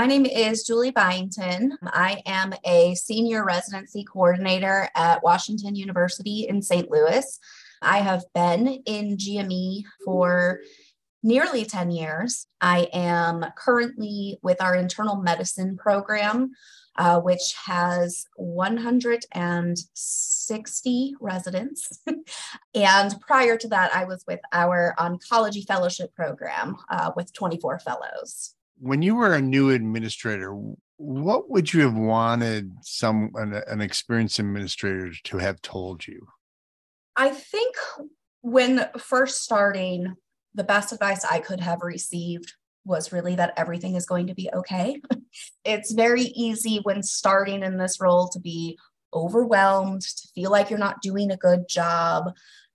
My name is Julie Byington. I am a senior residency coordinator at Washington University in St. Louis. I have been in GME for nearly 10 years. I am currently with our internal medicine program, uh, which has 160 residents. and prior to that, I was with our oncology fellowship program uh, with 24 fellows. When you were a new administrator, what would you have wanted some an, an experienced administrator to have told you? I think when first starting, the best advice I could have received was really that everything is going to be okay. it's very easy when starting in this role to be overwhelmed, to feel like you're not doing a good job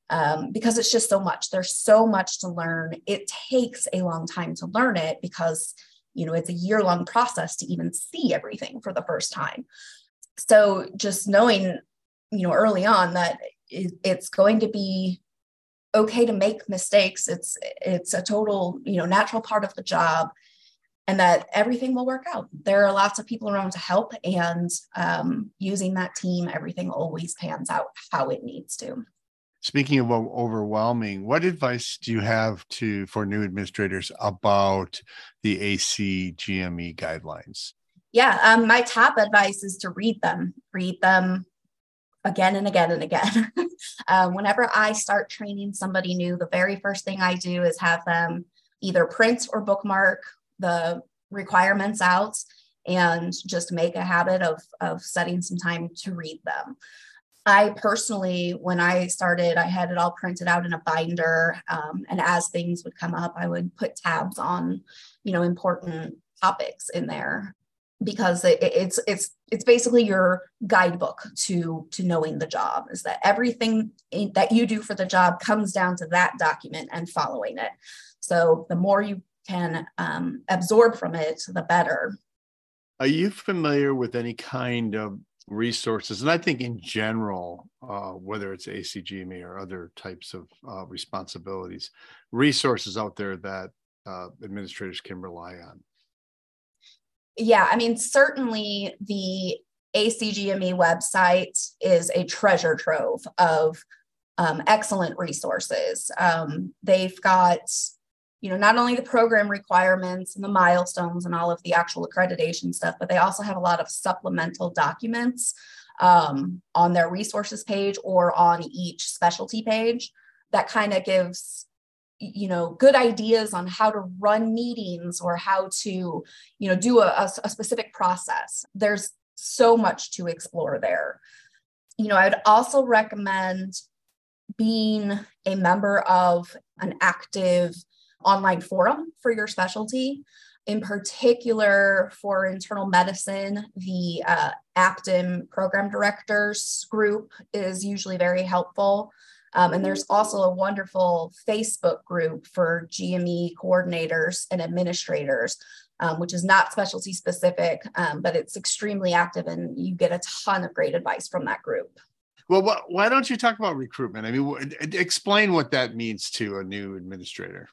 um, because it's just so much. There's so much to learn. It takes a long time to learn it because, you know, it's a year long process to even see everything for the first time. So just knowing, you know, early on that it's going to be okay to make mistakes it's it's a total you know natural part of the job and that everything will work out there are lots of people around to help and um, using that team everything always pans out how it needs to speaking of overwhelming what advice do you have to for new administrators about the acgme guidelines yeah um, my top advice is to read them read them again and again and again. um, whenever I start training somebody new, the very first thing I do is have them either print or bookmark the requirements out and just make a habit of, of setting some time to read them. I personally, when I started, I had it all printed out in a binder. Um, and as things would come up, I would put tabs on, you know, important topics in there because it, it's it's it's basically your guidebook to to knowing the job is that everything in, that you do for the job comes down to that document and following it so the more you can um, absorb from it the better are you familiar with any kind of resources and i think in general uh, whether it's acgme or other types of uh, responsibilities resources out there that uh, administrators can rely on yeah, I mean, certainly the ACGME website is a treasure trove of um, excellent resources. Um, they've got, you know, not only the program requirements and the milestones and all of the actual accreditation stuff, but they also have a lot of supplemental documents um, on their resources page or on each specialty page that kind of gives you know good ideas on how to run meetings or how to you know do a, a, specific process. There's so much to explore there. You know i would also recommend being a member of an active online forum for your specialty in particular for internal medicine the uh, APDIM program directors group is usually very helpful um, and there's also a wonderful Facebook group for GME coordinators and administrators, um, which is not specialty specific, um, but it's extremely active and you get a ton of great advice from that group. Well, wh- why don't you talk about recruitment? I mean, explain what that means to a new administrator.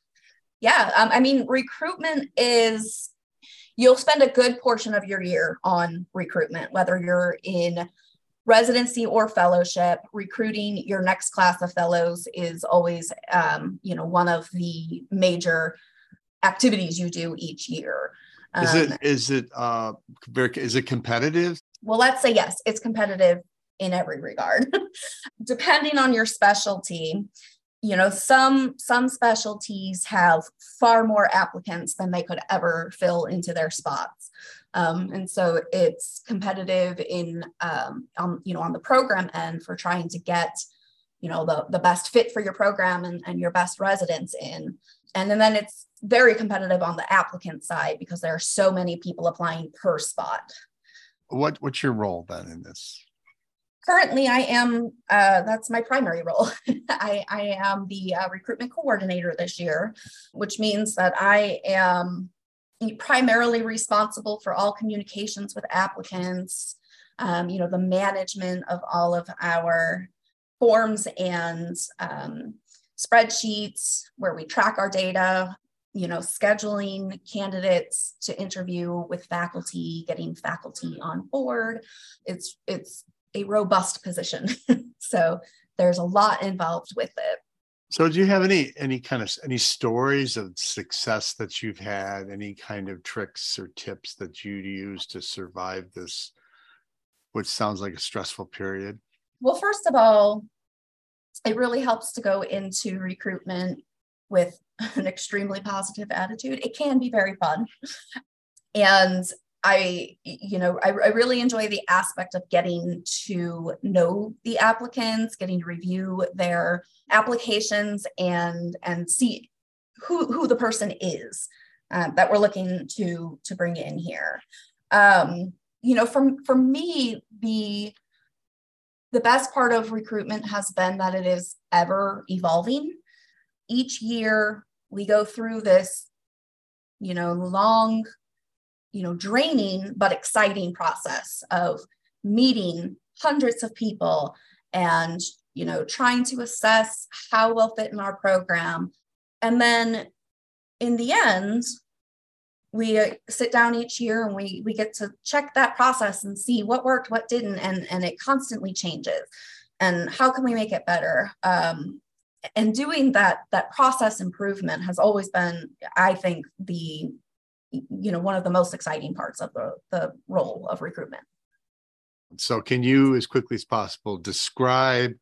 Yeah, um, I mean, recruitment is you'll spend a good portion of your year on recruitment, whether you're in residency or fellowship. Recruiting your next class of fellows is always um, you know one of the major activities you do each year. Um, is it is it uh is it competitive? Well let's say yes it's competitive in every regard. Depending on your specialty you know some some specialties have far more applicants than they could ever fill into their spots. Um, and so it's competitive in um, on you know on the program end for trying to get you know the, the best fit for your program and, and your best residents in. And, and then it's very competitive on the applicant side because there are so many people applying per spot. What what's your role then in this currently i am uh, that's my primary role I, I am the uh, recruitment coordinator this year which means that i am primarily responsible for all communications with applicants, um, you know, the management of all of our forms and um, spreadsheets where we track our data, you know, scheduling candidates to interview with faculty, getting faculty on board. It's it's a robust position. so there's a lot involved with it. So do you have any any kind of any stories of success that you've had, any kind of tricks or tips that you use to survive this which sounds like a stressful period? Well, first of all, it really helps to go into recruitment with an extremely positive attitude. It can be very fun. And I, you know, I, I, really enjoy the aspect of getting to know the applicants, getting to review their applications and and see who who the person is uh, that we're looking to to bring in here. Um, you know, for for me, the the best part of recruitment has been that it is ever evolving. Each year we go through this, you know, long, you know, draining but exciting process of meeting hundreds of people and, you know, trying to assess how we'll fit in our program. And then in the end, we uh, sit down each year and we we get to check that process and see what worked what didn't and and it constantly changes and how can we make it better um, and doing that that process improvement has always been i think the you know one of the most exciting parts of the, the role of recruitment so can you as quickly as possible describe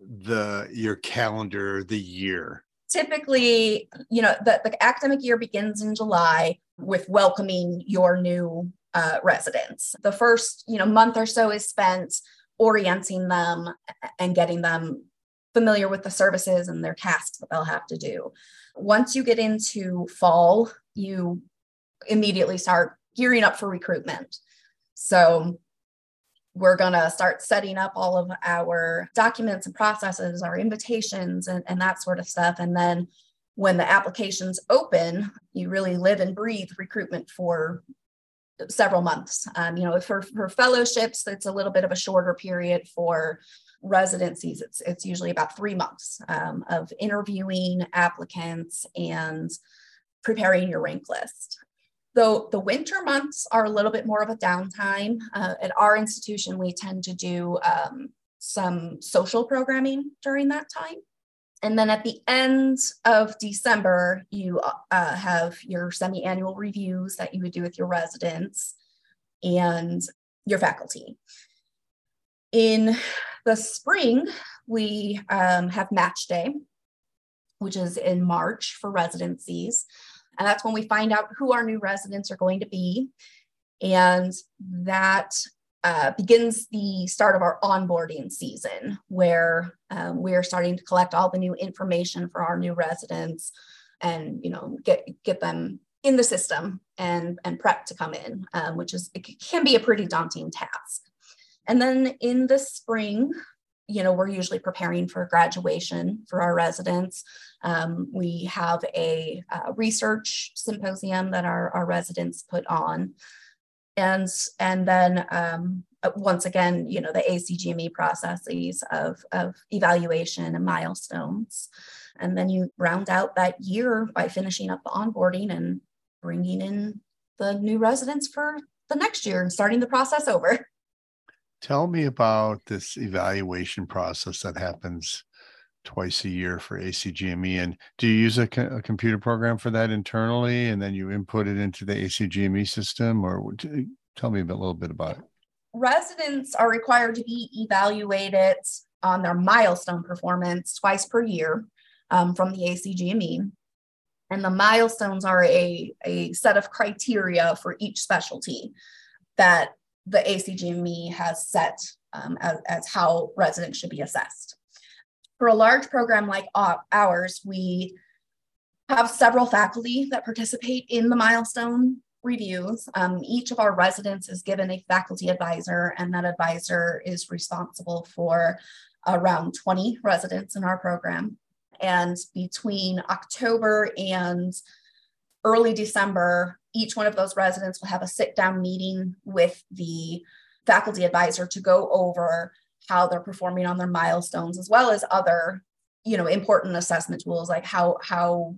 the your calendar the year typically you know the, the academic year begins in july with welcoming your new uh, residents. The first, you know, month or so is spent orienting them and getting them familiar with the services and their tasks that they'll have to do. Once you get into fall, you immediately start gearing up for recruitment. So we're going to start setting up all of our documents and processes, our invitations, and, and that sort of stuff. And then when the applications open, you really live and breathe recruitment for several months. Um, you know, for, for fellowships, it's a little bit of a shorter period. For residencies, it's it's usually about three months um, of interviewing applicants and preparing your rank list. Though the winter months are a little bit more of a downtime. Uh, at our institution, we tend to do um, some social programming during that time. And then at the end of December, you uh, have your semi annual reviews that you would do with your residents and your faculty. In the spring, we um, have match day, which is in March for residencies. And that's when we find out who our new residents are going to be. And that uh, begins the start of our onboarding season, where um, we are starting to collect all the new information for our new residents, and you know get get them in the system and and prep to come in, um, which is it can be a pretty daunting task. And then in the spring, you know, we're usually preparing for graduation for our residents. Um, we have a, a, research symposium that our, our residents put on. And and then um, uh, once again you know the acgme processes of of evaluation and milestones. And then you round out that year by finishing up the onboarding and bringing in the new residents for the next year and starting the process over tell me about this evaluation process that happens twice a year for ACGME. And do you use a, a, computer program for that internally and then you input it into the ACGME system? Or tell me a, bit, little bit about it. Residents are required to be evaluated on their milestone performance twice per year um, from the ACGME. And the milestones are a, a set of criteria for each specialty that the ACGME has set um, as, as how residents should be assessed for a large program like ours, we have several faculty that participate in the milestone reviews. Um, each of our residents is given a faculty advisor, and that advisor is responsible for around 20 residents in our program. And between October and early December, each one of those residents will have a sit down meeting with the faculty advisor to go over how they're performing on their milestones as well as other you know important assessment tools like how how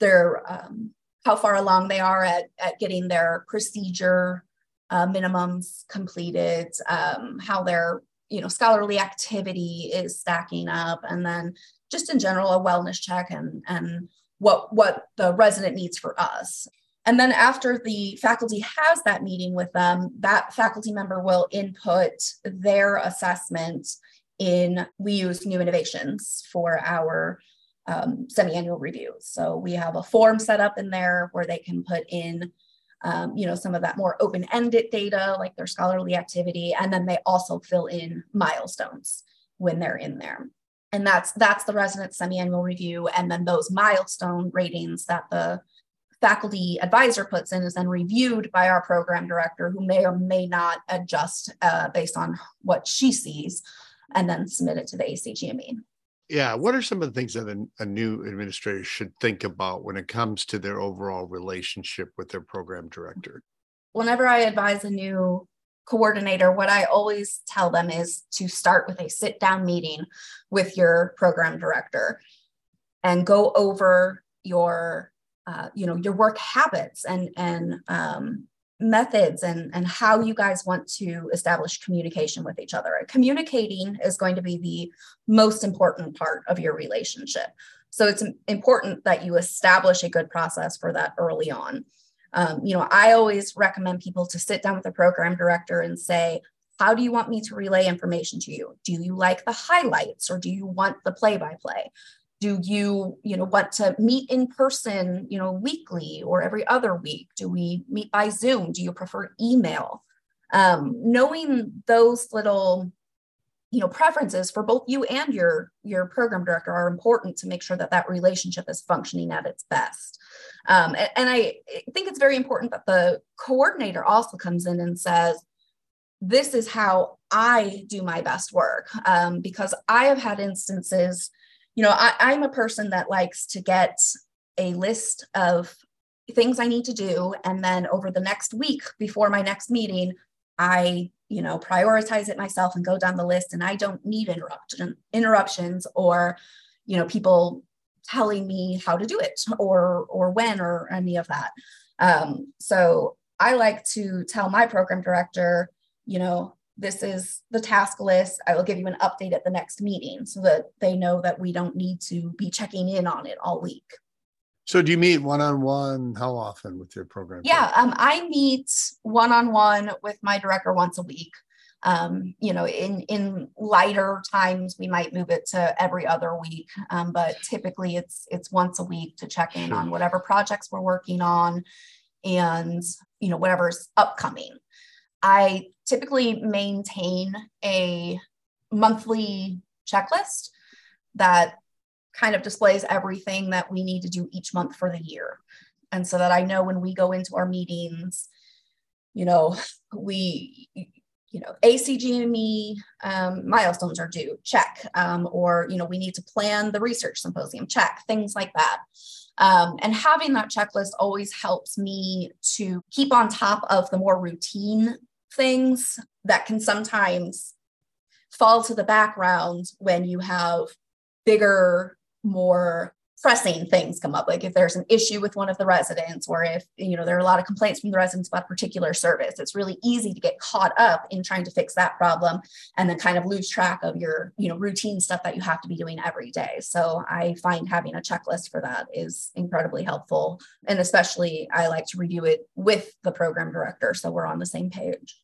their um, how far along they are at, at getting their procedure uh, minimums completed, um, how their you know scholarly activity is stacking up, and then just in general a wellness check and and what what the resident needs for us. And then after the faculty has that meeting with them, that faculty member will input their assessment in we use new innovations for our um, semi-annual reviews. So we have a form set up in there where they can put in um, you know some of that more open-ended data like their scholarly activity and then they also fill in milestones when they're in there and that's that's the resident semi-annual review. And then those milestone ratings that the faculty advisor puts in is then reviewed by our program director who may or may not adjust uh, based on what she sees and then submit it to the acgme yeah what are some of the things that a, a, new administrator should think about when it comes to their overall relationship with their program director? Whenever i advise a new coordinator what i always tell them is to start with a sit down meeting with your program director and go over your uh, you know your work habits and and um, methods and and how you guys want to establish communication with each other. Communicating is going to be the most important part of your relationship. So it's important that you establish a good process for that early on um, you know i always recommend people to sit down with the program director and say how do you want me to relay information to you? Do you like the highlights or do you want the play by play do you you know want to meet in person you know weekly or every other week? Do we meet by zoom? Do you prefer email? Um, knowing those little you know preferences for both you and your your program director are important to make sure that that relationship is functioning at its best um, and, and i think it's very important that the coordinator also comes in and says this is how i do my best work um, because i have had instances you know, I, I'm a person that likes to get a list of things I need to do. And then over the next week before my next meeting, I, you know, prioritize it myself and go down the list. And I don't need interruption interruptions or, you know, people telling me how to do it or or when or any of that. Um, so I like to tell my program director, you know, this is the task list. I will give you an update at the next meeting so that they know that we don't need to be checking in on it all week. So do you meet one on one? How often with your program? Yeah, um, I meet one on one with my director once a week. Um, you know, in in lighter times, we might move it to every other week, um, but typically it's it's once a week to check in sure. on whatever projects we're working on, and you know whatever's upcoming. I typically maintain a monthly checklist that kind of displays everything that we need to do each month for the year. And so that I know when we go into our meetings, you know, we, you know, ACGME um, milestones are due, check. Um, or, you know, we need to plan the research symposium, check, things like that. Um, and having that checklist always helps me to keep on top of the more routine things that can sometimes fall to the background when you have bigger, more pressing things come up like if there's an issue with one of the residents or if you know there are a lot of complaints from the residents about a particular service it's really easy to get caught up in trying to fix that problem and then kind of lose track of your you know routine stuff that you have to be doing every day. So i find having a checklist for that is incredibly helpful. And especially i like to review it with the program director so we're on the same page.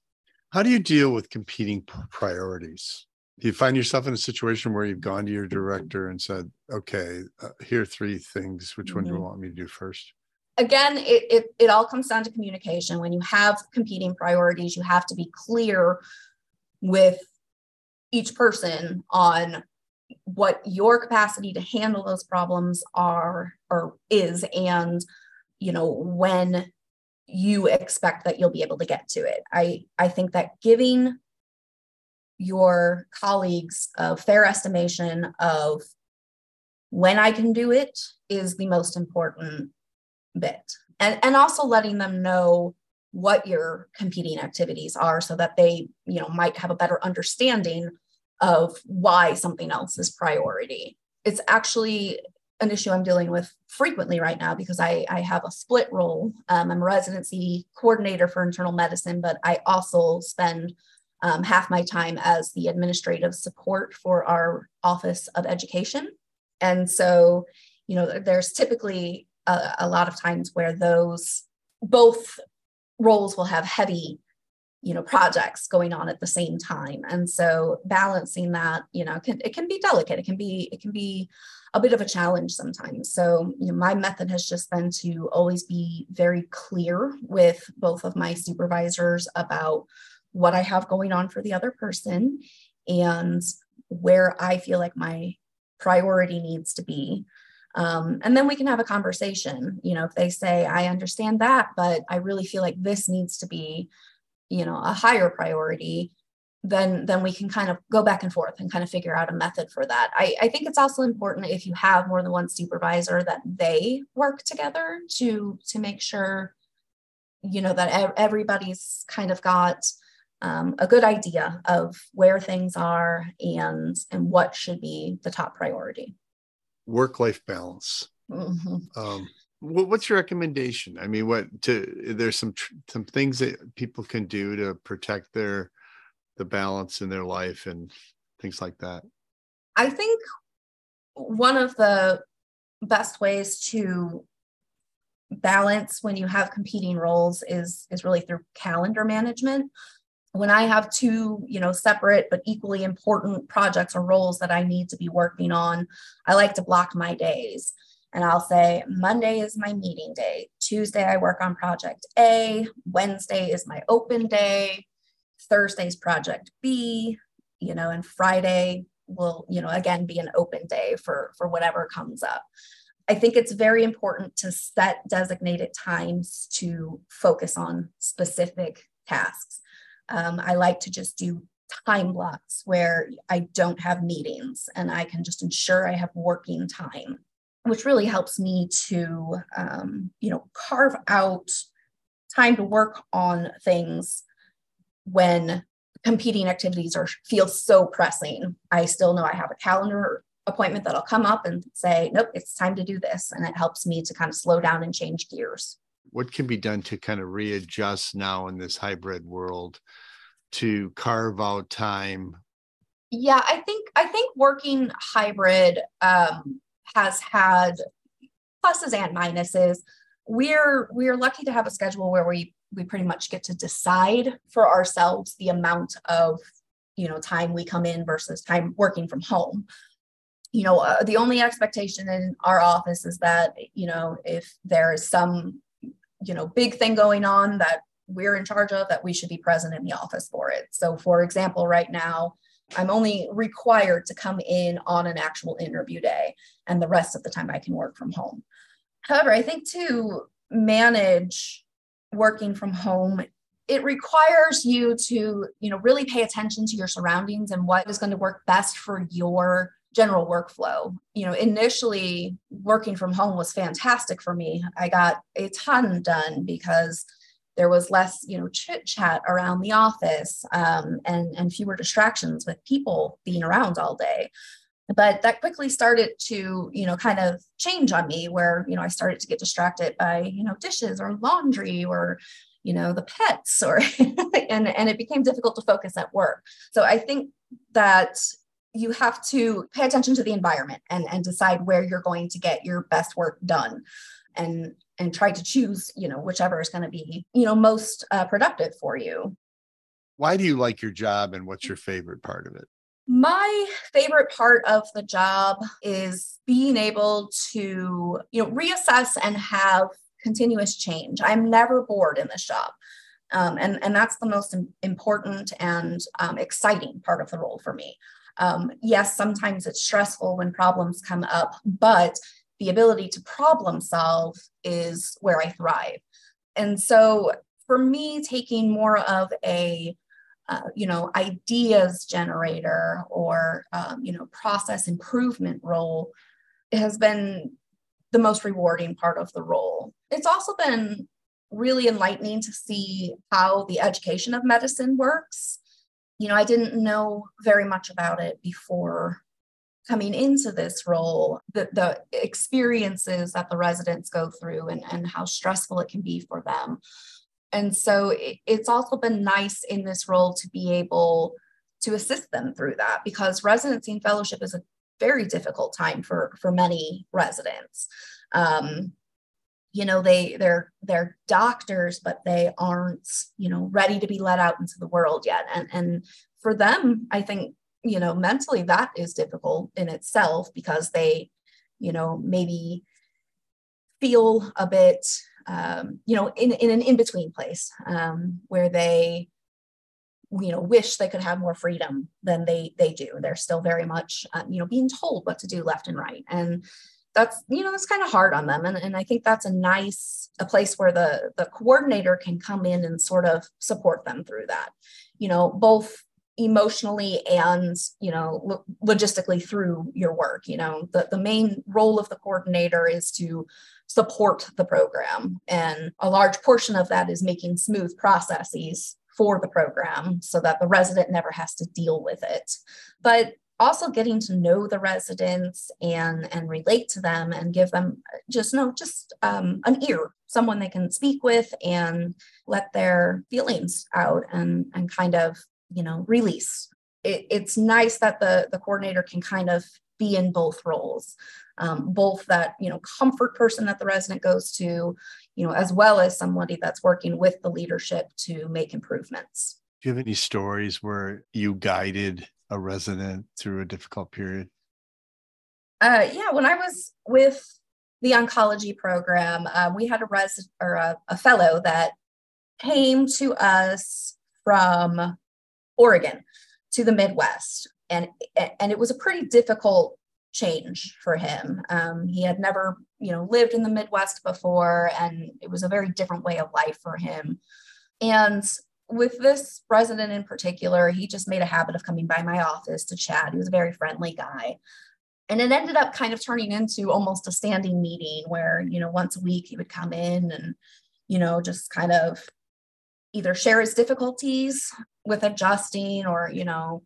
How do you deal with competing priorities? Do you find yourself in a situation where you've gone to your director and said, okay, uh, here are three things. Which mm-hmm. one do you mm-hmm. want me to do first? Again, it, it, it all comes down to communication. When you have competing priorities, you have to be clear with each person on what your capacity to handle those problems are or is and you know when you expect that you'll be able to get to it. I, I think that giving your colleagues a fair estimation of when I can do it is the most important bit. And, and also letting them know what your competing activities are so that they you know might have a better understanding of why something else is priority it's actually an issue I'm dealing with frequently right now because I, I have a split role. Um, I'm a residency coordinator for internal medicine, but I also spend um, half my time as the administrative support for our Office of Education. And so, you know, there's typically a, a lot of times where those both roles will have heavy you know projects going on at the same time. And so balancing that you know can, it can be delicate. It can be it can be a bit of a challenge sometimes. So you know my method has just been to always be very clear with both of my supervisors about what i have going on for the other person and where i feel like my priority needs to be. Um, and then we can have a conversation you know if they say i understand that but i really feel like this needs to be you know a higher priority then then we can kind of go back and forth and kind of figure out a method for that. I, I think it's also important if you have more than one supervisor that they work together to to make sure you know that everybody's kind of got um, a good idea of where things are and and what should be the top priority. Work life balance. Mm-hmm. um, what's your recommendation? I mean what to there's some some things that people can do to protect their the balance in their life and things like that. I think one of the best ways to balance when you have competing roles is is really through calendar management when i have two you know separate but equally important projects or roles that i need to be working on i like to block my days and I'll say, Monday is my meeting day. Tuesday, I work on project A. Wednesday is my open day. Thursday's project B, you know, and Friday will, you know, again be an open day for, for whatever comes up. I think it's very important to set designated times to focus on specific tasks. Um, I like to just do time blocks where I don't have meetings and I can just ensure I have working time which really helps me to um, you know carve out time to work on things when competing activities are feel so pressing. I still know i have a calendar appointment that'll come up and say nope it's time to do this. And it helps me to kind of slow down and change gears what can be done to kind of readjust now in this hybrid world to carve out time yeah i think i think working hybrid um, has had pluses and minuses. We're we're lucky to have a schedule where we we pretty much get to decide for ourselves the amount of you know time we come in versus time working from home you know uh, the only expectation in our office is that you know if there is some you know big thing going on that we're in charge of that we should be present in the office for it so for example right now I'm only required to come in on an actual interview day, and the rest of the time I can work from home. However, I think to manage working from home, it requires you to, you know, really pay attention to your surroundings and what is going to work best for your general workflow. You know, initially working from home was fantastic for me. I got a ton done because there was less you know chit chat around the office um, and and fewer distractions with people being around all day but that quickly started to you know kind of change on me where you know i started to get distracted by you know dishes or laundry or you know the pets or and and it became difficult to focus at work so i think that you have to pay attention to the environment and and decide where you're going to get your best work done and and try to choose you know whichever is going to be you know most uh, productive for you. Why do you like your job and what's your favorite part of it? My favorite part of the job is being able to you know reassess and have continuous change. I'm never bored in this job um, and and that's the most important and um, exciting part of the role for me um, yes sometimes it's stressful when problems come up but the ability to problem solve is where I thrive. And so for me, taking more of a uh, you know ideas generator or um, you know process improvement role has been the most rewarding part of the role. It's also been really enlightening to see how the education of medicine works. You know, I didn't know very much about it before coming into this role, the, the experiences that the residents go through and, and how stressful it can be for them. And so it, it's also been nice in this role to be able to assist them through that because residency and fellowship is a very difficult time for for many residents. Um, you know they they're they're doctors but they aren't you know ready to be let out into the world yet. And and for them i think you know mentally that is difficult in itself because they you know maybe feel a bit um, you know in, in an in-between place um, where they you know wish they could have more freedom than they they do. They're still very much um, you know being told what to do left and right. And that's you know that's kind of hard on them. And, and i think that's a nice a place where the the coordinator can come in and sort of support them through that you know both emotionally and you know lo- logistically through your work you know. The, the main role of the coordinator is to support the program and a large portion of that is making smooth processes for the program so that the resident never has to deal with it. But also getting to know the residents and and relate to them and give them just no just um, an ear someone they can speak with and let their feelings out and and kind of you know release. It, it's nice that the the coordinator can kind of be in both roles um, both that you know comfort person that the resident goes to you know as well as somebody that's working with the leadership to make improvements. Do you have any stories where you guided a resident through a difficult period? Uh, yeah, when I was with the oncology program, uh, we had a res or a, a fellow that came to us from Oregon to the Midwest, and and it was a pretty difficult change for him. Um, he had never, you know, lived in the Midwest before, and it was a very different way of life for him. And with this resident in particular, he just made a habit of coming by my office to chat. He was a very friendly guy. And it ended up kind of turning into almost a standing meeting where, you know, once a week he would come in and, you know, just kind of either share his difficulties with adjusting or, you know,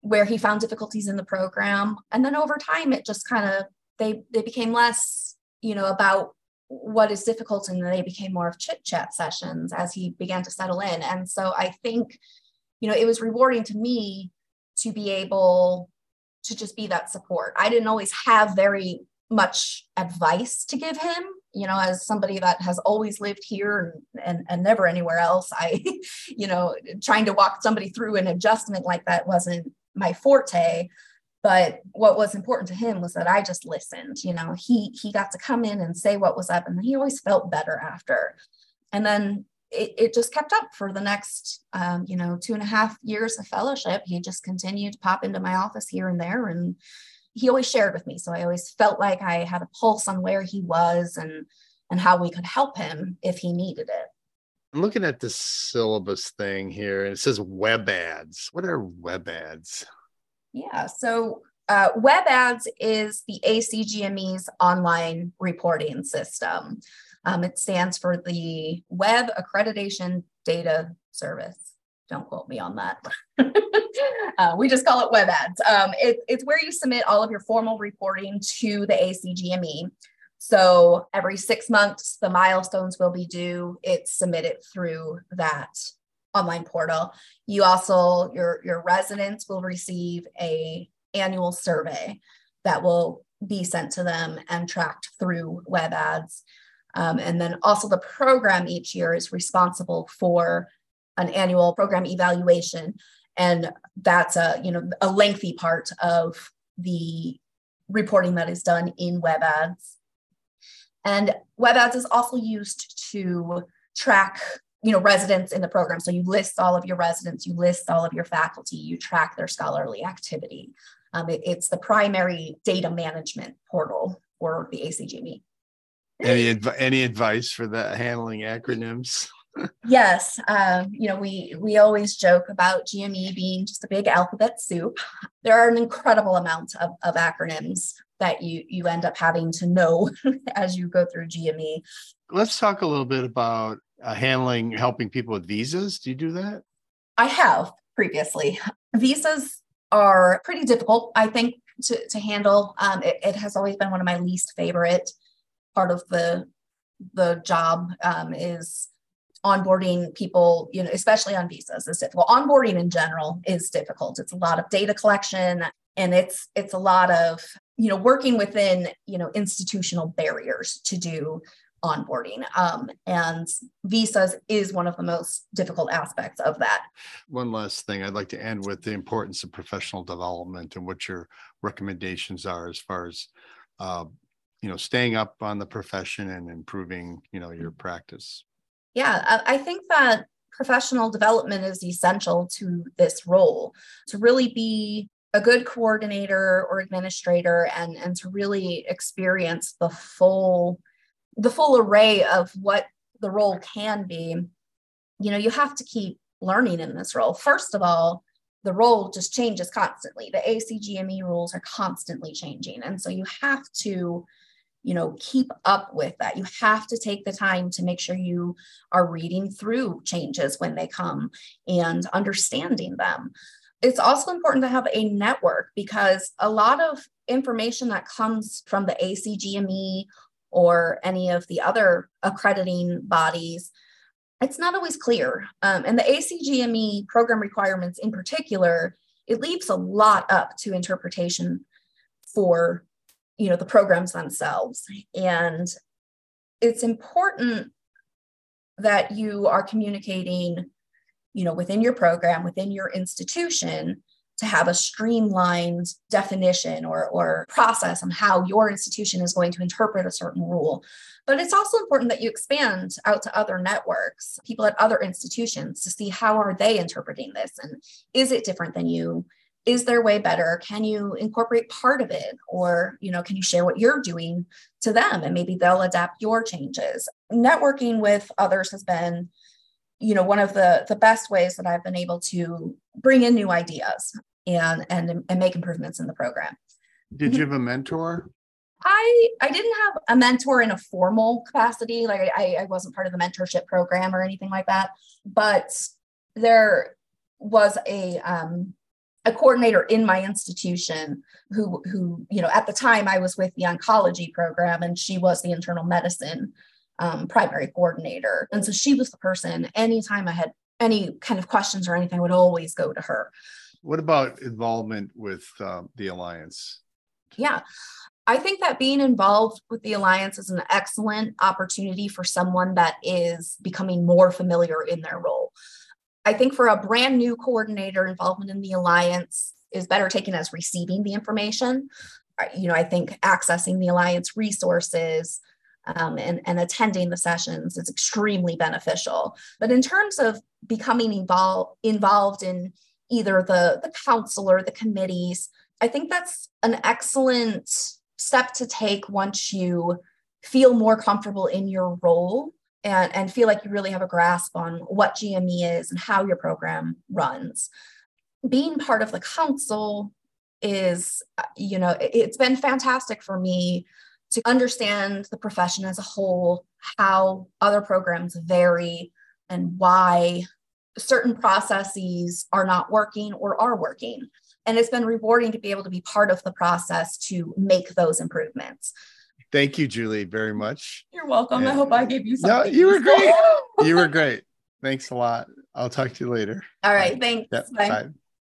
where he found difficulties in the program. And then over time, it just kind of, they, they became less, you know, about what is difficult and they became more of chit chat sessions as he began to settle in. And so i think you know it was rewarding to me to be able to just be that support. I didn't always have very much advice to give him. You know as somebody that has always lived here and, and, and never anywhere else i you know trying to walk somebody through an adjustment like that wasn't my forte but what was important to him was that i just listened you know he he got to come in and say what was up and he always felt better after and then it, it just kept up for the next um, you know two and a half years of fellowship he just continued to pop into my office here and there and he always shared with me so i always felt like i had a pulse on where he was and and how we could help him if he needed it I'm looking at this syllabus thing here, and it says WebADS. What are WebADS? Yeah. So uh, WebADS is the ACGME's online reporting system. Um, it stands for the Web Accreditation Data Service. Don't quote me on that. uh, we just call it WebADS. Um, it, it's where you submit all of your formal reporting to the ACGME. So every six months, the milestones will be due. It's submitted through that online portal. You also your your residents will receive a annual survey that will be sent to them and tracked through WebADS. Um, and then also the program each year is responsible for an annual program evaluation. And that's a, you know, a lengthy part of the reporting that is done in WebADS. And WebADS is also used to track you know residents in the program. So you list all of your residents you list all of your faculty you track their scholarly activity. Um, it, it's the primary data management portal for the acgme any, adv- any advice for the handling acronyms? Yes um, you know we we always joke about gme being just a big alphabet soup. There are an incredible amount of, of acronyms that you you end up having to know as you go through gme let's talk a little bit about uh, handling helping people with visas. Do you do that? I have previously. Visas are pretty difficult. I think to, to handle. Um, it, it, has always been one of my least favorite part of the the job um, is onboarding people, you know, especially on visas is difficult. Onboarding in general is difficult. It's a lot of data collection and it's it's a lot of, you know, working within, you know, institutional barriers to do onboarding. Um, and visas is one of the most difficult aspects of that. One last thing I'd like to end with the importance of professional development and what your recommendations are as far as, uh, you know, staying up on the profession and improving, you know, your practice. Yeah, I think that professional development is essential to this role to really be a good coordinator or administrator and, and to really experience the full the full array of what the role can be, you know, you have to keep learning in this role. First of all, the role just changes constantly. The ACGME rules are constantly changing. And so you have to, you know, keep up with that. You have to take the time to make sure you are reading through changes when they come and understanding them. It's also important to have a network because a lot of information that comes from the ACGME or any of the other accrediting bodies, it's not always clear. Um, and the ACGME program requirements in particular, it leaves a lot up to interpretation for you know the programs themselves and it's important that you are communicating you know within your program within your institution to have a streamlined definition or, or process on how your institution is going to interpret a certain rule. But it's also important that you expand out to other networks, people at other institutions to see how are they interpreting this and is it different than you? Is there way better? Can you incorporate part of it? Or, you know, can you share what you're doing to them and maybe they'll adapt your changes? Networking with others has been you know one of the the best ways that i've been able to bring in new ideas and and and make improvements in the program did you have a mentor i i didn't have a mentor in a formal capacity like i i wasn't part of the mentorship program or anything like that but there was a um a coordinator in my institution who who you know at the time i was with the oncology program and she was the internal medicine um, primary coordinator. And so she was the person, anytime I had any kind of questions or anything, I would always go to her. What about involvement with uh, the Alliance? Yeah. I think that being involved with the Alliance is an excellent opportunity for someone that is becoming more familiar in their role. I think for a brand new coordinator, involvement in the Alliance is better taken as receiving the information. You know, I think accessing the Alliance resources, um, and, and attending the sessions is extremely beneficial. But in terms of becoming involved involved in either the, the council or the committees, I think that's an excellent step to take once you feel more comfortable in your role and, and feel like you really have a grasp on what GME is and how your program runs. Being part of the council is, you know, it's been fantastic for me to understand the profession as a whole, how other programs vary, and why certain processes are not working or are working. And it's been rewarding to be able to be part of the process to make those improvements. Thank you, Julie, very much. You're welcome. And I hope I gave you something. No, you were great. you were great. Thanks a lot. I'll talk to you later. All right. Thanks. Yep, bye. bye.